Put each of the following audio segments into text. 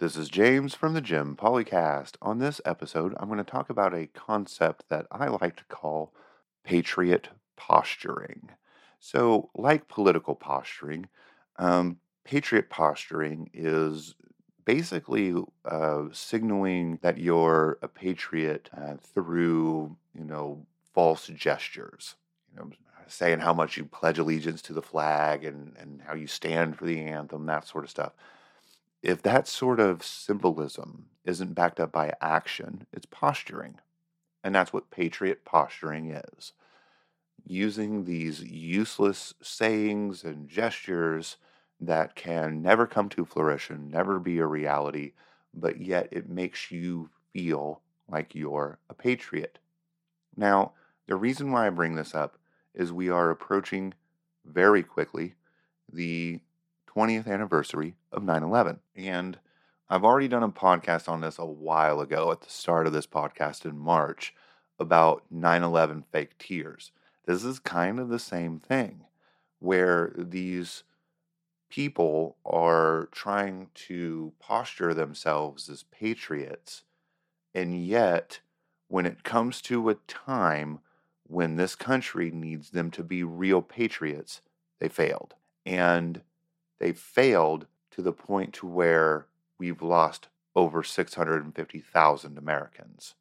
This is James from the Jim Policast. On this episode, I'm going to talk about a concept that I like to call patriot posturing. So, like political posturing, um, patriot posturing is basically uh, signaling that you're a patriot uh, through, you know, false gestures. You know, saying how much you pledge allegiance to the flag and, and how you stand for the anthem, that sort of stuff if that sort of symbolism isn't backed up by action, it's posturing. And that's what patriot posturing is. Using these useless sayings and gestures that can never come to fruition, never be a reality, but yet it makes you feel like you're a patriot. Now, the reason why I bring this up is we are approaching very quickly the 20th anniversary of 9 11. And I've already done a podcast on this a while ago at the start of this podcast in March about 9 11 fake tears. This is kind of the same thing where these people are trying to posture themselves as patriots. And yet, when it comes to a time when this country needs them to be real patriots, they failed. And they failed to the point to where we've lost over 650,000 Americans.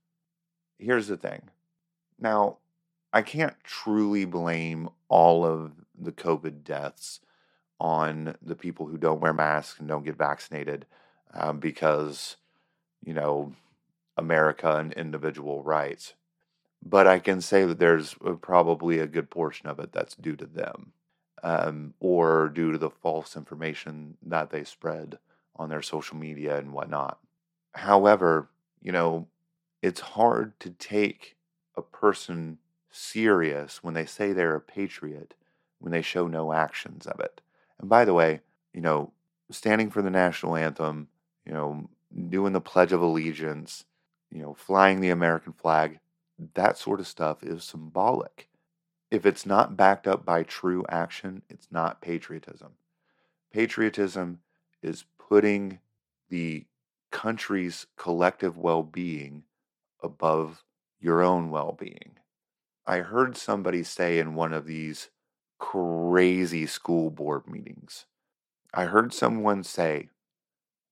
Here's the thing. Now, I can't truly blame all of the COVID deaths on the people who don't wear masks and don't get vaccinated um, because, you know, America and individual rights. But I can say that there's uh, probably a good portion of it that's due to them um, or due to the false information that they spread on their social media and whatnot. However, you know, it's hard to take a person serious when they say they're a patriot when they show no actions of it. And by the way, you know, standing for the national anthem, you know, doing the Pledge of Allegiance, you know, flying the American flag, that sort of stuff is symbolic if it's not backed up by true action, it's not patriotism. Patriotism is putting the country's collective well being above your own well being. I heard somebody say in one of these crazy school board meetings, I heard someone say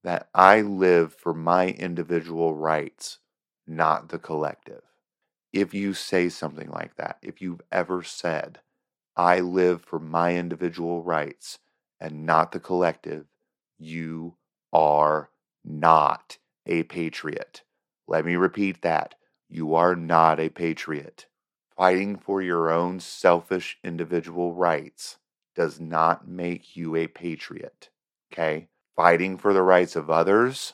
that I live for my individual rights, not the collective if you say something like that, if you've ever said, I live for my individual rights and not the collective, you are not a patriot. Let me repeat that. You are not a patriot. Fighting for your own selfish individual rights does not make you a patriot. Okay? Fighting for the rights of others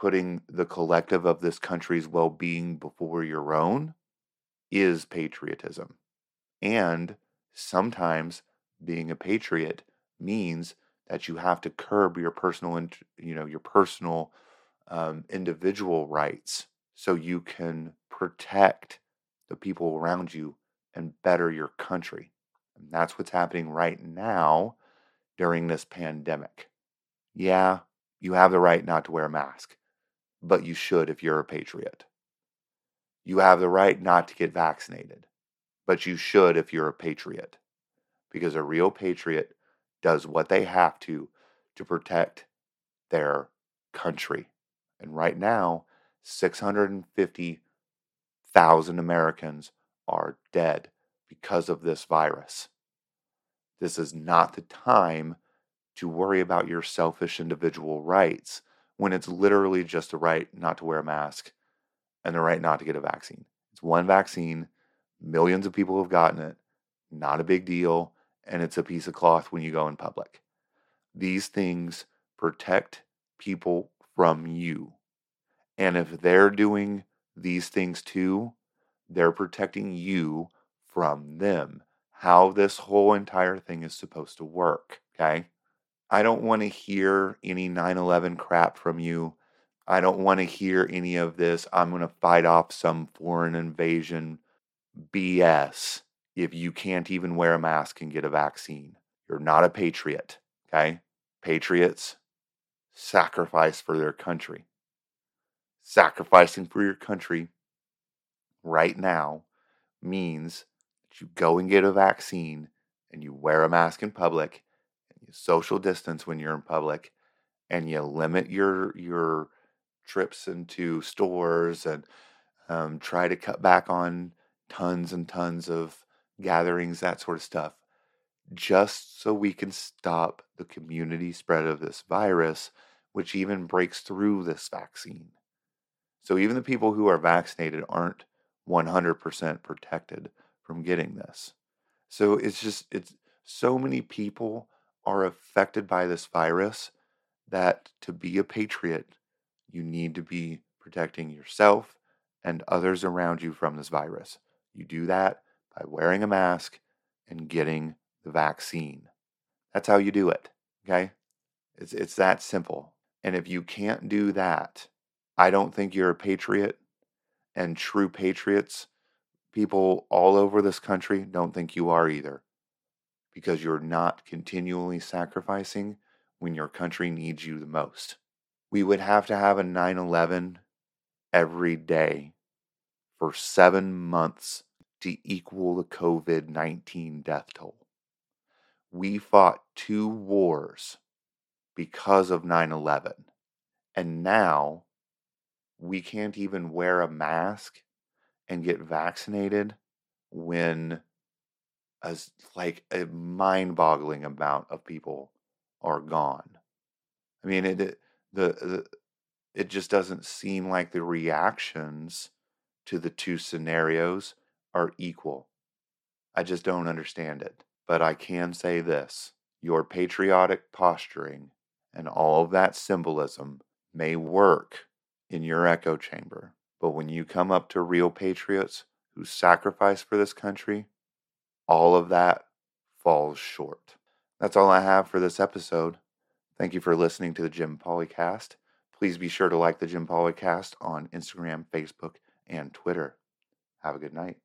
putting the collective of this country's well being before your own is patriotism. And sometimes being a patriot means that you have to curb your personal, you know, your personal um, individual rights so you can protect the people around you and better your country. And that's what's happening right now during this pandemic. Yeah, you have the right not to wear a mask but you should if you're a patriot. You have the right not to get vaccinated, but you should if you're a patriot. Because a real patriot does what they have to to protect their country. And right now, 650,000 Americans are dead because of this virus. This is not the time to worry about your selfish individual rights when it's literally just the right not to wear a mask and the right not to get a vaccine. It's one vaccine, millions of people have gotten it, not a big deal, and it's a piece of cloth when you go in public. These things protect people from you. And if they're doing these things too, they're protecting you from them. How this whole entire thing is supposed to work, okay? I don't want to hear any 9 11 crap from you. I don't want to hear any of this. I'm going to fight off some foreign invasion BS if you can't even wear a mask and get a vaccine. You're not a patriot, okay? Patriots sacrifice for their country. Sacrificing for your country right now means that you go and get a vaccine and you wear a mask in public social distance when you're in public and you limit your your trips into stores and um, try to cut back on tons and tons of gatherings, that sort of stuff, just so we can stop the community spread of this virus, which even breaks through this vaccine. So even the people who are vaccinated aren't 100% protected from getting this. So it's just, it's so many people are affected by this virus that to be a patriot, you need to be protecting yourself and others around you from this virus. You do that by wearing a mask and getting the vaccine. That's how you do it. Okay? It's, it's that simple. And if you can't do that, I don't think you're a patriot. And true patriots, people all over this country, don't think you are either. Because you're not continually sacrificing when your country needs you the most. We would have to have a 9 11 every day for seven months to equal the COVID 19 death toll. We fought two wars because of 9 11. And now we can't even wear a mask and get vaccinated when as like a mind-boggling amount of people are gone. I mean, it, it the, the it just doesn't seem like the reactions to the two scenarios are equal. I just don't understand it. But I can say this your patriotic posturing and all of that symbolism may work in your echo chamber. But when you come up to real patriots who sacrifice for this country, all of that falls short. That's all I have for this episode. Thank you for listening to the Jim Policast. Please be sure to like the Jim Policast on Instagram, Facebook, and Twitter. Have a good night.